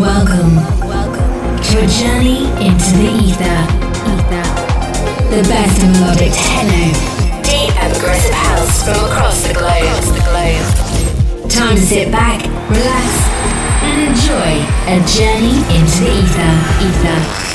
Welcome. Welcome to a journey into the ether. The best melodic techno, deep and aggressive house from across the globe. Across the globe. Time to sit back, relax, and enjoy a journey into the ether. Ether.